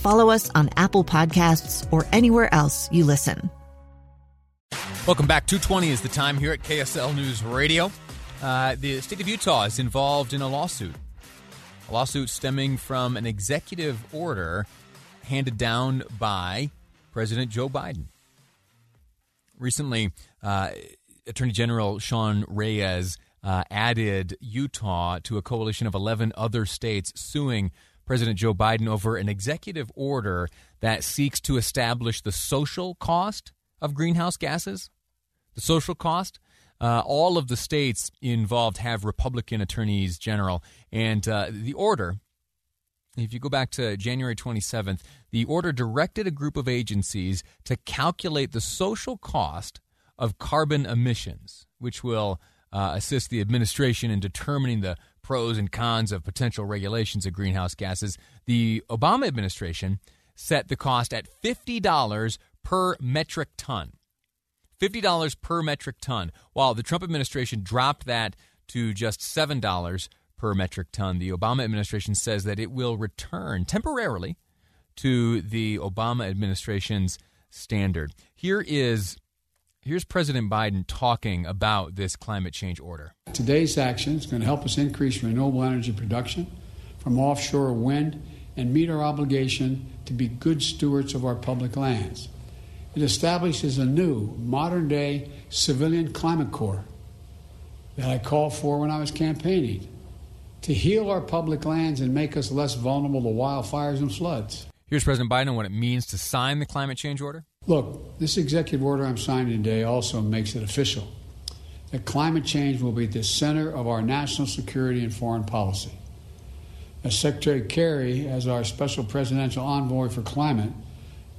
follow us on Apple Podcasts, or anywhere else you listen. Welcome back. 220 is the time here at KSL News Radio. Uh, the state of Utah is involved in a lawsuit. A lawsuit stemming from an executive order handed down by President Joe Biden. Recently, uh, Attorney General Sean Reyes uh, added Utah to a coalition of 11 other states suing President Joe Biden over an executive order that seeks to establish the social cost of greenhouse gases. The social cost. Uh, all of the states involved have Republican attorneys general, and uh, the order. If you go back to January 27th, the order directed a group of agencies to calculate the social cost of carbon emissions, which will uh, assist the administration in determining the pros and cons of potential regulations of greenhouse gases. The Obama administration set the cost at $50 per metric ton. $50 per metric ton, while the Trump administration dropped that to just $7 per metric ton. The Obama administration says that it will return temporarily to the Obama administration's standard. Here is Here's President Biden talking about this climate change order. Today's action is going to help us increase renewable energy production from offshore wind and meet our obligation to be good stewards of our public lands. It establishes a new, modern day civilian climate corps that I called for when I was campaigning to heal our public lands and make us less vulnerable to wildfires and floods. Here's President Biden on what it means to sign the climate change order. Look, this executive order I'm signing today also makes it official that climate change will be at the center of our national security and foreign policy. As Secretary Kerry, as our special presidential envoy for climate,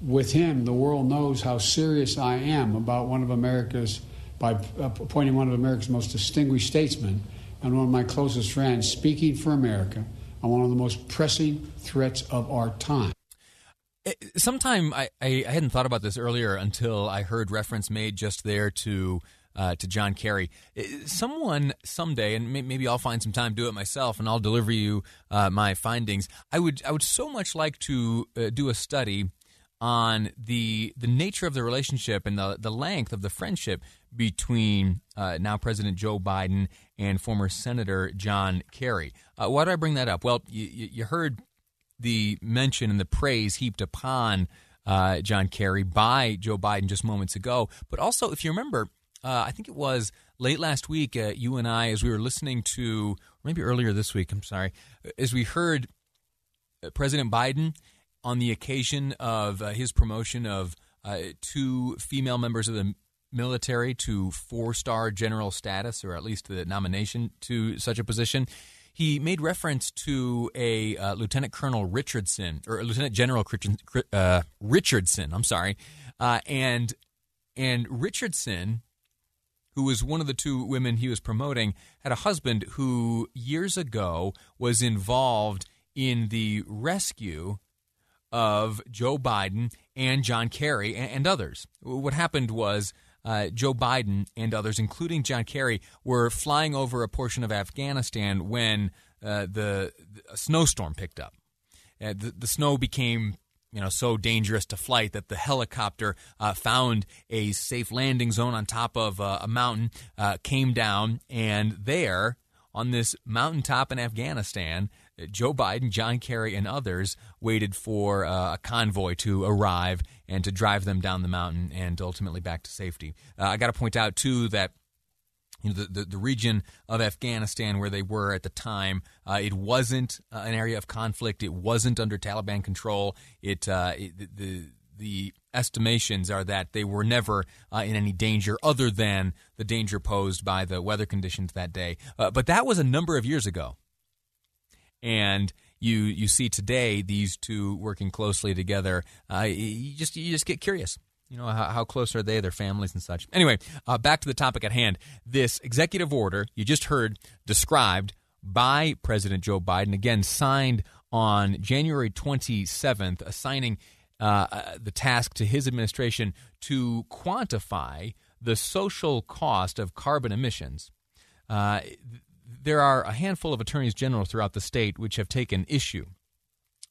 with him, the world knows how serious I am about one of America's, by appointing one of America's most distinguished statesmen and one of my closest friends, speaking for America on one of the most pressing threats of our time. Sometime I, I, hadn't thought about this earlier until I heard reference made just there to uh, to John Kerry. Someone someday, and maybe I'll find some time to do it myself, and I'll deliver you uh, my findings. I would I would so much like to uh, do a study on the the nature of the relationship and the the length of the friendship between uh, now President Joe Biden and former Senator John Kerry. Uh, why do I bring that up? Well, you, you heard the mention and the praise heaped upon uh, John Kerry by Joe Biden just moments ago. But also, if you remember, uh, I think it was late last week, uh, you and I, as we were listening to, maybe earlier this week, I'm sorry, as we heard uh, President Biden on the occasion of uh, his promotion of uh, two female members of the military to four star general status, or at least the nomination to such a position he made reference to a uh, Lieutenant Colonel Richardson or Lieutenant General uh, Richardson. I'm sorry, uh, and and Richardson, who was one of the two women he was promoting, had a husband who years ago was involved in the rescue of Joe Biden and John Kerry and, and others. What happened was uh, Joe Biden and others, including John Kerry, were flying over a portion of Afghanistan when uh, the, the, snowstorm picked up. Uh, the, the snow became you know so dangerous to flight that the helicopter uh, found a safe landing zone on top of uh, a mountain, uh, came down, and there on this mountaintop in Afghanistan, Joe Biden, John Kerry, and others waited for uh, a convoy to arrive and to drive them down the mountain and ultimately back to safety. Uh, I got to point out, too, that you know, the, the, the, region of Afghanistan where they were at the time. Uh, it wasn't uh, an area of conflict. It wasn't under Taliban control. It, uh, it the the estimations are that they were never uh, in any danger other than the danger posed by the weather conditions that day. Uh, but that was a number of years ago, and you you see today these two working closely together. Uh, you just you just get curious. You know, how, how, close are they, their families and such? Anyway, uh, back to the topic at hand. This executive order you just heard described by President Joe Biden, again, signed on January 27th, assigning uh, uh, the task to his administration to quantify the social cost of carbon emissions. Uh, there are a handful of attorneys general throughout the state which have taken issue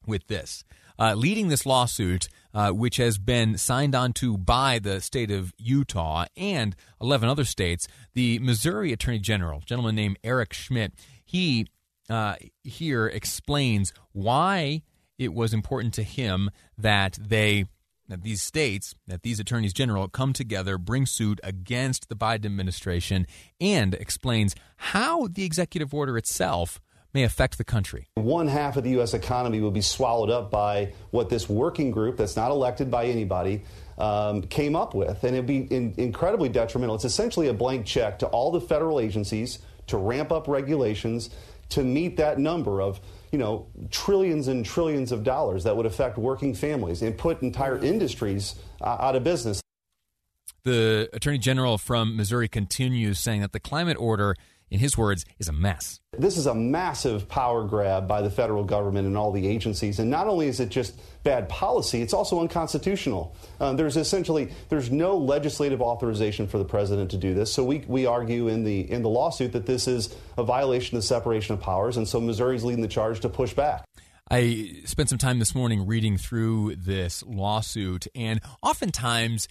with this. Uh, leading this lawsuit, uh, which has been signed on to by the state of Utah and 11 other states, the Missouri Attorney General, gentleman named Eric Schmitt, he uh, here explains why it was important to him that they that these states, that these attorneys general come together, bring suit against the Biden administration, and explains how the executive order itself may affect the country. One half of the U.S. economy will be swallowed up by what this working group, that's not elected by anybody, um, came up with. And it'd be in, incredibly detrimental. It's essentially a blank check to all the federal agencies to ramp up regulations to meet that number of you know trillions and trillions of dollars that would affect working families and put entire industries uh, out of business. The Attorney General from Missouri continues saying that the climate order in his words, is a mess. This is a massive power grab by the federal government and all the agencies. And not only is it just bad policy, it's also unconstitutional. Um, there's essentially there's no legislative authorization for the president to do this. So we, we argue in the in the lawsuit that this is a violation of the separation of powers, and so Missouri's leading the charge to push back. I spent some time this morning reading through this lawsuit, and oftentimes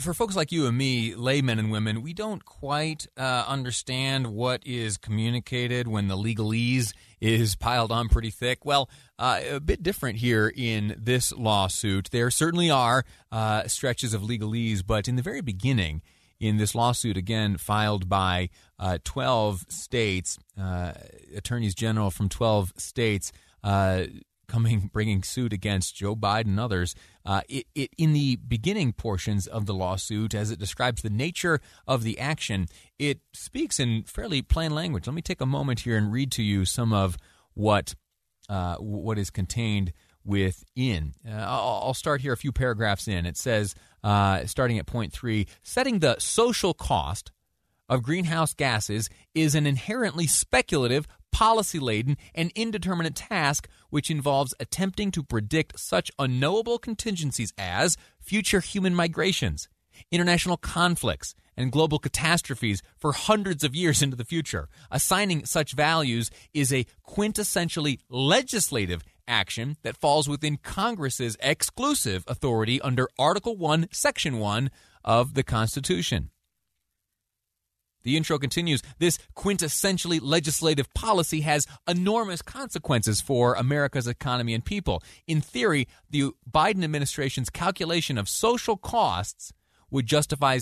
for folks like you and me, laymen and women, we don't quite uh, understand what is communicated when the legalese is piled on pretty thick. Well, uh, a bit different here in this lawsuit. There certainly are uh, stretches of legalese, but in the very beginning, in this lawsuit, again filed by uh, 12 states, uh, attorneys general from 12 states, uh, coming bringing suit against Joe Biden and others. Uh, it, it, in the beginning portions of the lawsuit, as it describes the nature of the action, it speaks in fairly plain language. Let me take a moment here and read to you some of what uh, what is contained within. Uh, I'll, I'll, start here a few paragraphs in. It says, uh, starting at point three, setting the social cost of greenhouse gases is an inherently speculative, policy laden, and indeterminate task which involves attempting to predict such unknowable contingencies as future human migrations, international conflicts, and global catastrophes for hundreds of years into the future. Assigning such values is a quintessentially legislative action that falls within Congress's exclusive authority under Article 1, Section 1 of the Constitution. The intro continues This quintessentially legislative policy has enormous consequences for America's economy and people. In theory, the Biden administration's calculation of social costs would justify,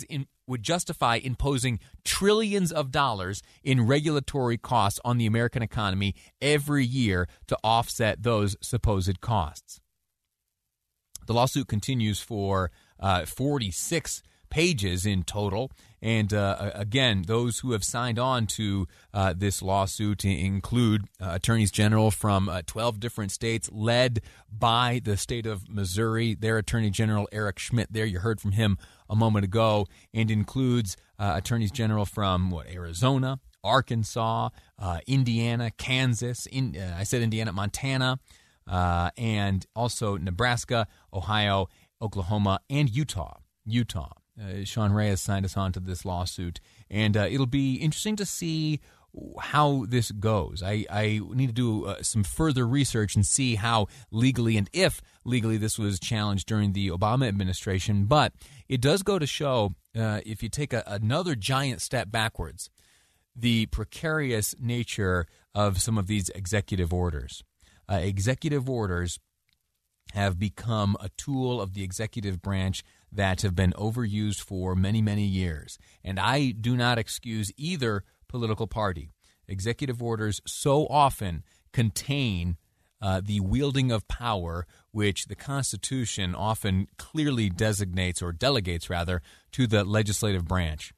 would justify imposing trillions of dollars in regulatory costs on the American economy every year to offset those supposed costs. The lawsuit continues for uh, 46 pages in total. And uh, again, those who have signed on to uh, this lawsuit include uh, attorneys general from uh, 12 different states, led by the state of Missouri. Their attorney general, Eric Schmitt. there you heard from him a moment ago, and includes uh, attorneys general from what Arizona, Arkansas, uh, Indiana, Kansas. In, I said Indiana, Montana, and also Nebraska, Ohio, Oklahoma, and Utah. Utah. Uh, Sean Reyes signed us on to this lawsuit, and uh, it'll be interesting to see how this goes. I, I need to do uh, some further research and see how legally and if legally this was challenged during the Obama administration. But it does go to show, uh, if you take a, another giant step backwards, the precarious nature of some of these executive orders. Uh, executive orders have become a tool of the executive branch that have been overused for many, many years. And I do not excuse either political party. Executive orders so often contain uh, the wielding of power, which the Constitution often clearly designates or delegates, rather, to the legislative branch.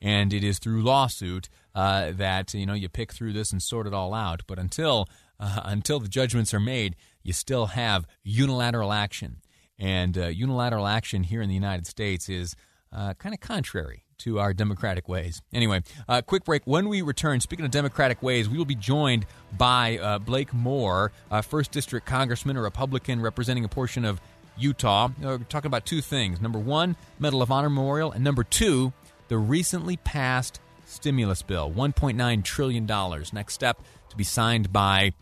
And it is through lawsuit uh, that you know you pick through this and sort it all out. But until uh, until the judgments are made, you still have unilateral action. And uh, unilateral action here in the United States is uh, kind of contrary to our democratic ways. Anyway, uh, quick break. When we return, speaking of democratic ways, we will be joined by uh, Blake Moore, uh, First District Congressman, a Republican representing a portion of Utah. Uh, we're talking about two things. Number one, Medal of Honor Memorial, and number two, the recently passed stimulus bill, $1.9 trillion. Next step to be signed by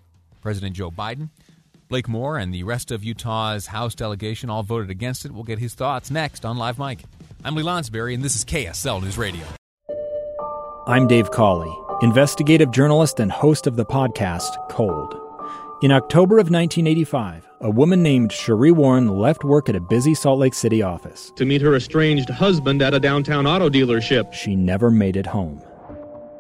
President Joe Biden. Blake Moore and the rest of Utah's House delegation all voted against it. We'll get his thoughts next on Live Mic. I'm Lee Lonsberry, and this is KSL News Radio. I'm Dave Cawley, investigative journalist and host of the podcast Cold. In October of 1985, a woman named Sheree Warren left work at a busy Salt Lake City office to meet her estranged husband at a downtown auto dealership. She never made it home.